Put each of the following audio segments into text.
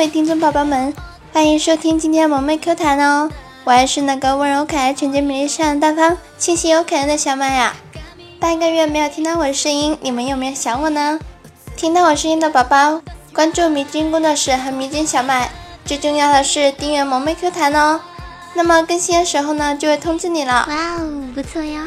各位听众宝宝们，欢迎收听今天萌妹 Q 弹哦！我还是那个温柔可爱、纯洁美丽、善良大方、清新又可爱的小麦呀。半个月没有听到我的声音，你们有没有想我呢？听到我声音的宝宝，关注迷津工作室和迷津小麦，最重要的是订阅萌妹 Q 弹哦。那么更新的时候呢，就会通知你了。哇哦，不错哟。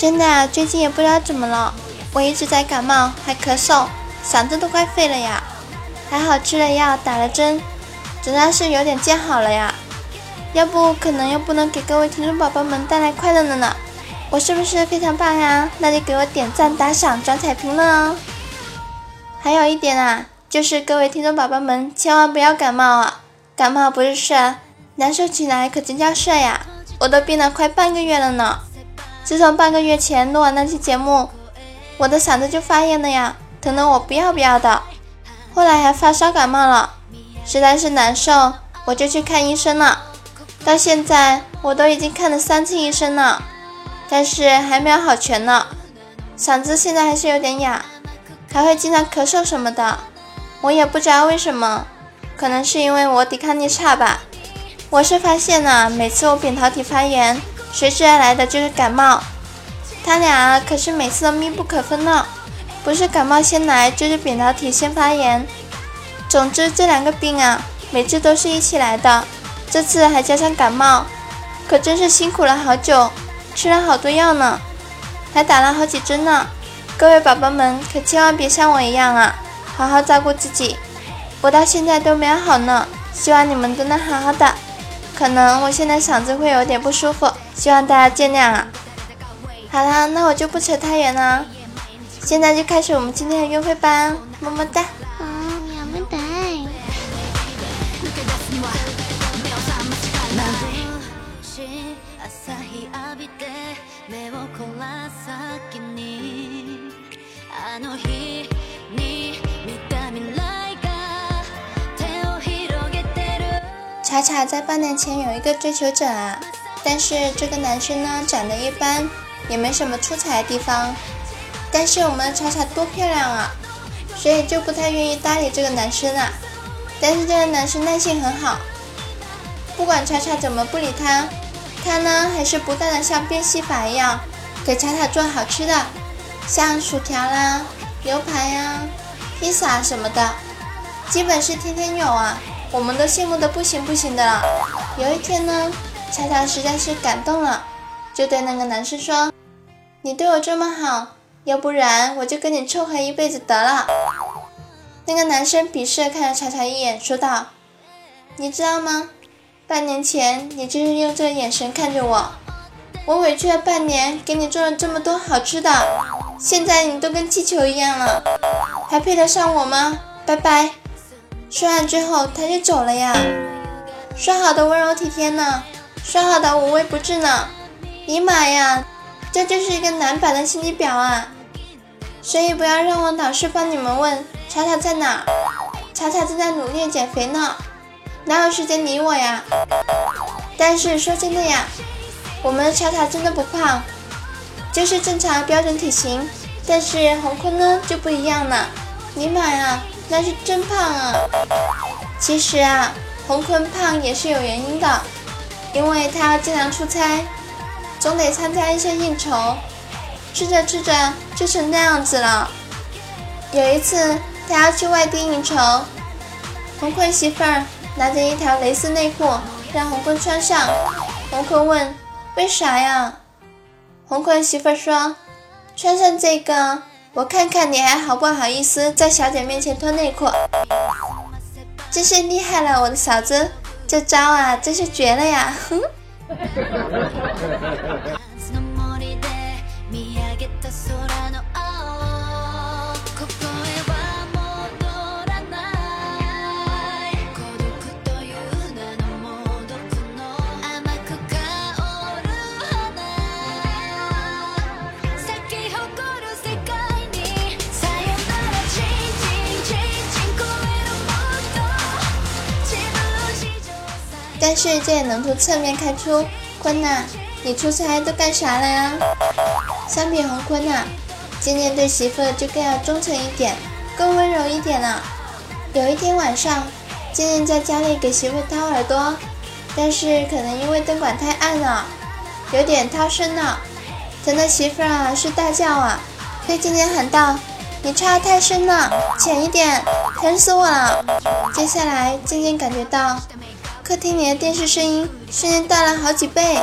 真的啊，最近也不知道怎么了，我一直在感冒，还咳嗽，嗓子都快废了呀。还好吃了药，打了针，总算是有点见好了呀。要不可能又不能给各位听众宝宝们带来快乐了呢。我是不是非常棒呀？那就给我点赞、打赏、转彩评论哦。还有一点啊，就是各位听众宝宝们千万不要感冒啊，感冒不是事儿，难受起来可真叫事儿呀。我都病了快半个月了呢。自从半个月前录完那期节目，我的嗓子就发炎了呀，疼得我不要不要的。后来还发烧感冒了，实在是难受，我就去看医生了。到现在我都已经看了三次医生了，但是还没有好全呢。嗓子现在还是有点哑，还会经常咳嗽什么的。我也不知道为什么，可能是因为我抵抗力差吧。我是发现了，每次我扁桃体发炎。随之而来的就是感冒，他俩可是每次都密不可分呢，不是感冒先来，就是扁桃体先发炎。总之这两个病啊，每次都是一起来的，这次还加上感冒，可真是辛苦了好久，吃了好多药呢，还打了好几针呢。各位宝宝们可千万别像我一样啊，好好照顾自己。我到现在都没有好呢，希望你们都能好好的。可能我现在嗓子会有点不舒服，希望大家见谅啊。好啦，那我就不扯太远了，现在就开始我们今天的约会吧，么么哒。查查在半年前有一个追求者啊，但是这个男生呢长得一般，也没什么出彩的地方。但是我们的查查多漂亮啊，所以就不太愿意搭理这个男生啊。但是这个男生耐性很好，不管查查怎么不理他，他呢还是不断的像变戏法一样给查查做好吃的，像薯条啦、牛排呀、披萨什么的，基本是天天有啊。我们都羡慕的不行不行的了。有一天呢，恰恰实在是感动了，就对那个男生说：“你对我这么好，要不然我就跟你凑合一辈子得了。”那个男生鄙视的看了查查一眼，说道：“你知道吗？半年前你就是用这个眼神看着我，我委屈了半年，给你做了这么多好吃的，现在你都跟气球一样了，还配得上我吗？拜拜。”说完之后，他就走了呀。说好的温柔体贴呢？说好的无微不至呢？尼玛呀，这就是一个男版的心机婊啊！所以不要让我老是帮你们问查查在哪。查查正在努力减肥呢，哪有时间理我呀？但是说真的呀，我们的查查真的不胖，就是正常标准体型。但是红坤呢就不一样了，尼玛呀！那是真胖啊！其实啊，洪坤胖也是有原因的，因为他要经常出差，总得参加一些应酬，吃着吃着就成那样子了。有一次他要去外地应酬，洪坤媳妇儿拿着一条蕾丝内裤让洪坤穿上，洪坤问：“为啥呀？”洪坤媳妇儿说：“穿上这个。”我看看你还好不好意思在小姐面前脱内裤，真是厉害了，我的嫂子，这招啊真是绝了呀！但是这也能从侧面看出，坤呐，你出差都干啥了呀？相比洪坤呐，渐渐对媳妇就更要忠诚一点，更温柔一点了。有一天晚上，渐渐在家里给媳妇掏耳朵，但是可能因为灯管太暗了，有点掏声了，疼的媳妇啊是大叫啊，对渐渐喊道：“你插太深了，浅一点，疼死我了。”接下来渐渐感觉到。客厅里的电视声音瞬间大了好几倍。唉，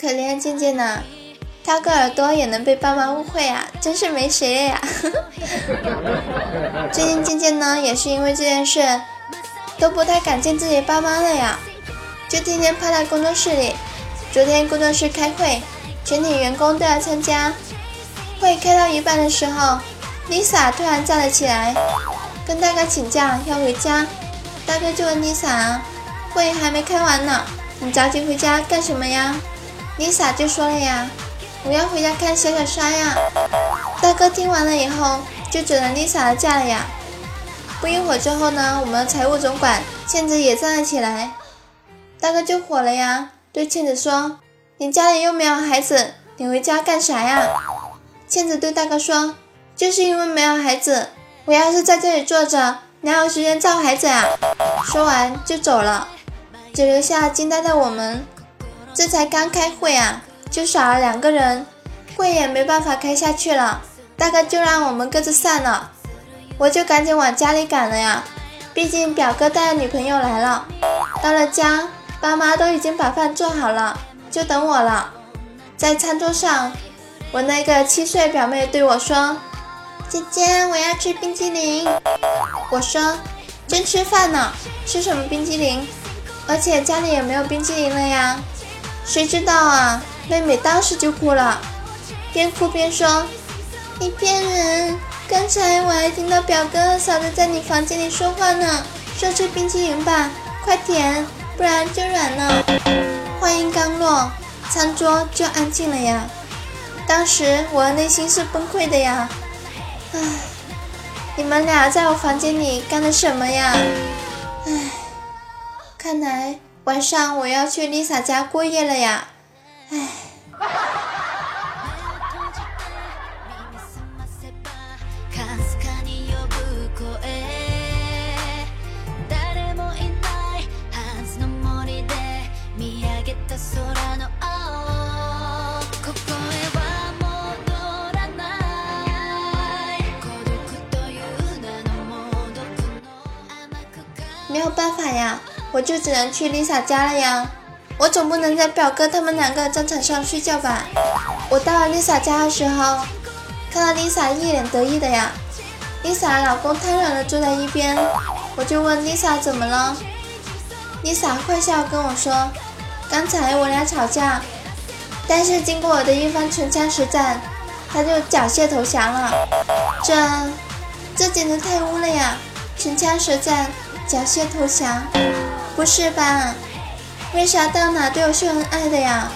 可怜静静呢，掏个耳朵也能被爸妈误会啊，真是没谁了呀。最近静静呢，也是因为这件事，都不太敢见自己爸妈了呀，就天天趴在工作室里。昨天工作室开会，全体员工都要参加。会开到一半的时候，Lisa 突然站了起来，跟大哥请假要回家。大哥就问 Lisa：“ 会还没开完呢，你着急回家干什么呀？”Lisa 就说了呀：“我要回家看小小沙呀。”大哥听完了以后，就准了 Lisa 的假了呀。不一会儿之后呢，我们财务总管倩子也站了起来，大哥就火了呀。对倩子说：“你家里又没有孩子，你回家干啥呀？”倩子对大哥说：“就是因为没有孩子，我要是在这里坐着，哪有时间照孩子呀？”说完就走了，只留下惊呆的我们。这才刚开会啊，就少了两个人，会也没办法开下去了。大哥就让我们各自散了，我就赶紧往家里赶了呀。毕竟表哥带女朋友来了，到了家。爸妈都已经把饭做好了，就等我了。在餐桌上，我那个七岁表妹对我说：“姐姐，我要吃冰淇淋。”我说：“正吃饭呢，吃什么冰淇淋？而且家里也没有冰淇淋了呀。”谁知道啊，妹妹当时就哭了，边哭边说：“你骗人！刚才我还听到表哥和嫂子在你房间里说话呢，说吃冰淇淋吧，快点。”不然就软了。话音刚落，餐桌就安静了呀。当时我的内心是崩溃的呀。唉，你们俩在我房间里干了什么呀？唉，看来晚上我要去 Lisa 家过夜了呀。唉。没有办法呀，我就只能去 Lisa 家了呀。我总不能在表哥他们两个战场上睡觉吧？我到了 Lisa 家的时候，看到 Lisa 一脸得意的呀。Lisa 老公瘫软的坐在一边，我就问 Lisa 怎么了。Lisa 坏笑跟我说，刚才我俩吵架，但是经过我的一番唇枪舌战，他就缴械投降了。这，这简直太污了呀！唇枪舌战。缴械投降？不是吧？为啥到哪都有秀恩爱的呀？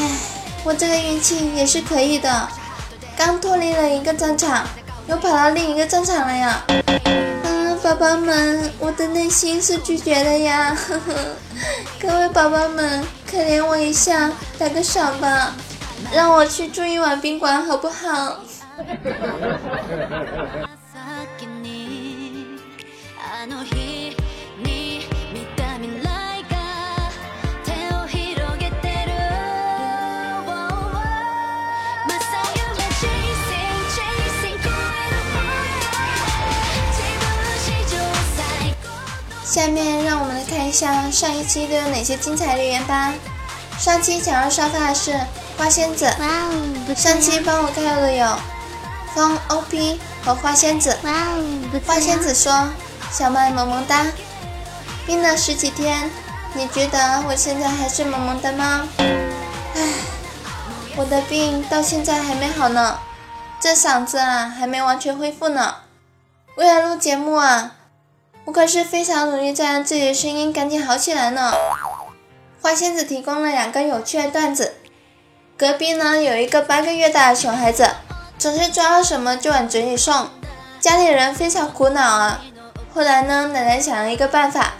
唉，我这个运气也是可以的，刚脱离了一个战场，又跑到另一个战场了呀。嗯，宝宝们，我的内心是拒绝的呀。呵呵，各位宝宝们，可怜我一下，打个赏吧，让我去住一晚宾馆好不好？下面让我们来看一下上一期都有哪些精彩留言吧。上期抢到沙发的是花仙子，哇哦！上期帮我盖楼的有风 OP 和花仙子，哇哦！花仙子说：“小麦萌萌哒，病了十几天，你觉得我现在还是萌萌哒吗？”唉，我的病到现在还没好呢，这嗓子啊还没完全恢复呢。为了录节目啊。我可是非常努力在让自己的声音赶紧好起来呢。花仙子提供了两个有趣的段子。隔壁呢有一个八个月大的熊孩子，总是抓到什么就往嘴里送，家里人非常苦恼啊。后来呢，奶奶想了一个办法，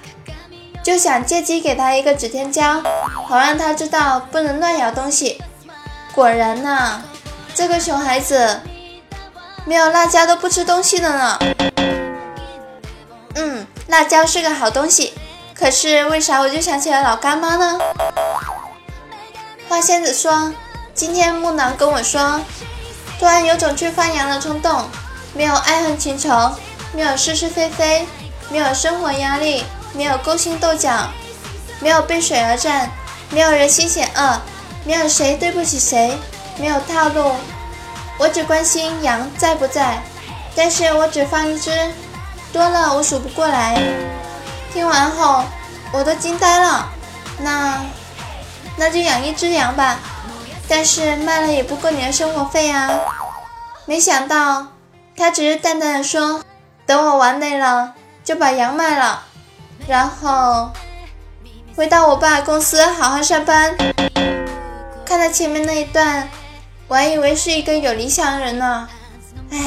就想借机给他一个指天椒，好让他知道不能乱咬东西。果然呢，这个熊孩子没有辣椒都不吃东西的呢。辣椒是个好东西。可是为啥我就想起了老干妈呢？花仙子说：“今天木狼跟我说，突然有种去放羊的冲动，没有爱恨情仇，没有是是非非，没有生活压力，没有勾心斗角，没有背水而战，没有人心险恶，没有谁对不起谁，没有套路。我只关心羊在不在，但是我只放一只，多了我数不过来。”听完后，我都惊呆了。那，那就养一只羊吧。但是卖了也不够你的生活费啊。没想到，他只是淡淡的说：“等我玩累了，就把羊卖了，然后回到我爸公司好好上班。”看到前面那一段，我还以为是一个有理想的人呢。唉，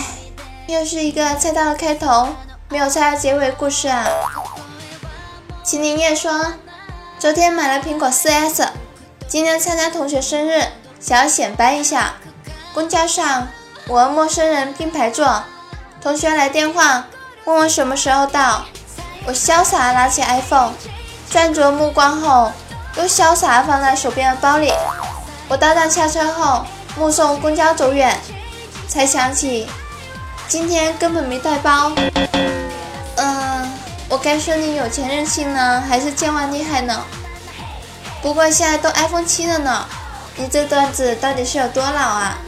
又是一个猜到了开头，没有猜到结尾故事啊。秦林叶说：“昨天买了苹果 4S，今天参加同学生日，想要显摆一下。公交上，我和陌生人并排坐，同学来电话问我什么时候到，我潇洒拿起 iPhone，转着目光后，又潇洒放在手边的包里。我搭档下车后，目送公交走远，才想起今天根本没带包。”我该说你有钱任性呢，还是健忘厉害呢？不过现在都 iPhone 七了呢，你这段子到底是有多老啊？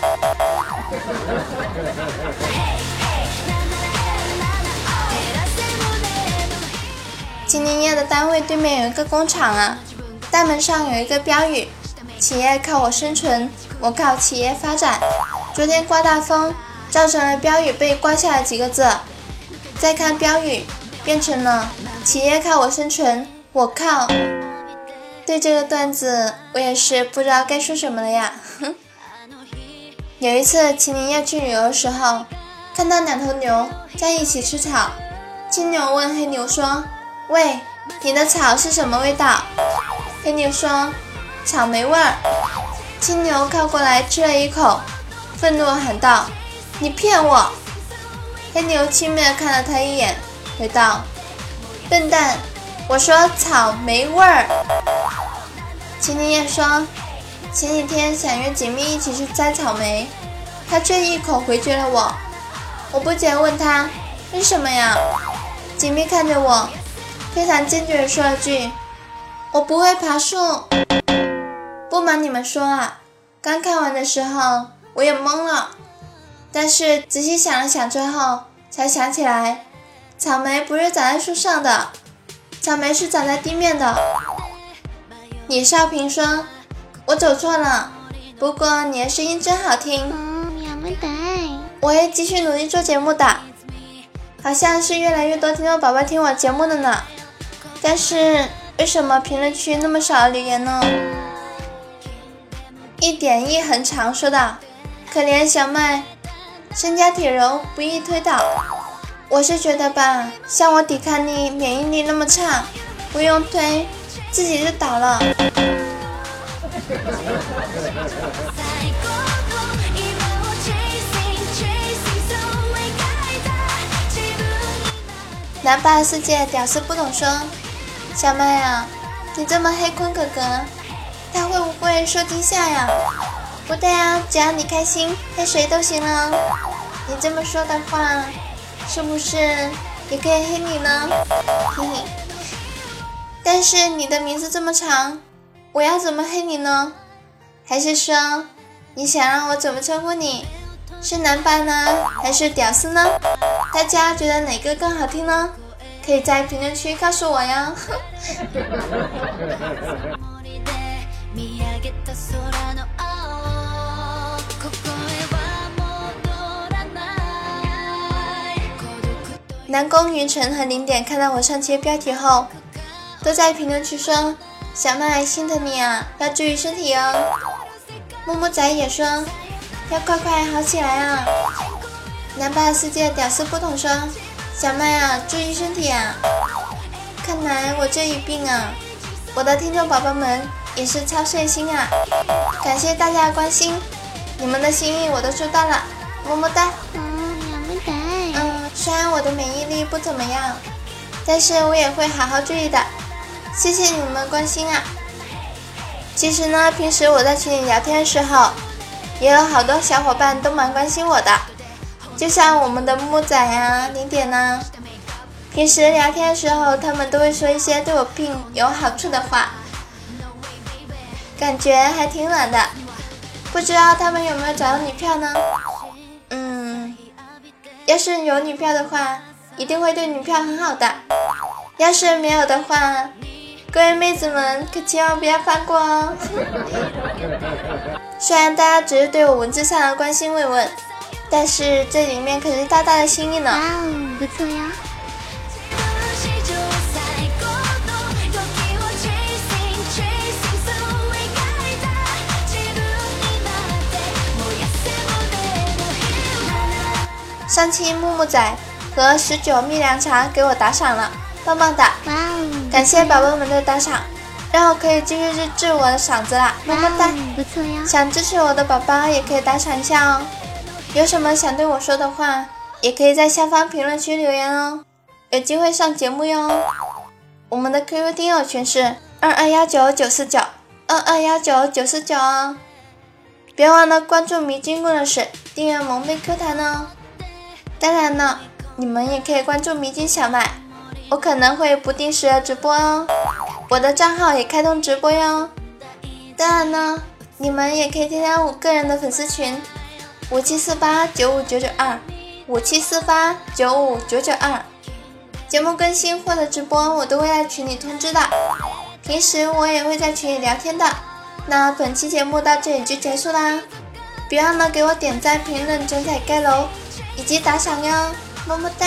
今年夜的单位对面有一个工厂啊，大门上有一个标语：企业靠我生存，我靠企业发展。昨天刮大风，造成了标语被刮下来几个字。再看标语。变成了企业靠我生存，我靠。对这个段子，我也是不知道该说什么了呀。有一次，秦林要去旅游的时候，看到两头牛在一起吃草。青牛问黑牛说：“喂，你的草是什么味道？”黑牛说：“草莓味儿。”青牛靠过来吃了一口，愤怒喊道：“你骗我！”黑牛轻蔑地看了他一眼。回道：“笨蛋，我说草莓味儿。”秦林燕说：“前几天想约锦觅一起去摘草莓，他却一口回绝了我。我不解问他为什么呀？锦觅看着我，非常坚决地说了句：“我不会爬树。”不瞒你们说啊，刚看完的时候我也懵了，但是仔细想了想之后，才想起来。草莓不是长在树上的，草莓是长在地面的。李少平说：“我走错了，不过你的声音真好听。”我会继续努力做节目的。好像是越来越多听众宝宝听我节目的呢，但是为什么评论区那么少留言呢？一点一横长说道：“可怜小麦，身家体柔不易推倒。”我是觉得吧，像我抵抗力、免疫力那么差，不用推，自己就倒了。南霸世界屌丝不懂说，小麦啊，你这么黑坤哥哥，他会不会受惊吓呀？不对啊，只要你开心，黑谁都行了。你这么说的话。是不是也可以黑你呢？嘿嘿，但是你的名字这么长，我要怎么黑你呢？还是说你想让我怎么称呼你？是男版呢，还是屌丝呢？大家觉得哪个更好听呢？可以在评论区告诉我呀。南宫云晨和零点看到我上期标题后，都在评论区说：“小麦心疼你啊，要注意身体哦。木木仔也说，要快快好起来啊。南霸世界屌丝不懂说，小麦啊，注意身体啊。看来我这一病啊，我的听众宝宝们也是超碎心啊。感谢大家的关心，你们的心意我都收到了，么么哒。虽然我的免疫力不怎么样，但是我也会好好注意的。谢谢你们关心啊！其实呢，平时我在群里聊天的时候，也有好多小伙伴都蛮关心我的，就像我们的木仔呀、零点呐，平时聊天的时候，他们都会说一些对我病有好处的话，感觉还挺暖的。不知道他们有没有找到女票呢？嗯，要是有女票的话，一定会对女票很好的；要是没有的话，各位妹子们可千万不要放过哦！虽然大家只是对我文字上的关心慰问，但是这里面可是大大的心意呢。哇哦，不错呀！上期木木仔和十九蜜凉茶给我打赏了。棒棒哒！哇哦！感谢宝宝们的打赏，让我可以继续日治我的嗓子啦！么么哒！不错呀！想支持我的宝宝也可以打赏一下哦。有什么想对我说的话，也可以在下方评论区留言哦，有机会上节目哟。我们的 QQ 听友群是二二幺九九四九二二幺九九四九哦。别忘了关注迷津工作室，订阅萌妹 Q 弹哦。当然了，你们也可以关注迷津小麦。我可能会不定时的直播哦，我的账号也开通直播哟。当然呢，你们也可以添加我个人的粉丝群，五七四八九五九九二，五七四八九五九九二。节目更新或者直播，我都会在群里通知的。平时我也会在群里聊天的。那本期节目到这里就结束啦，别忘了给我点赞、评论、转载盖楼记得打赏哟，么么哒。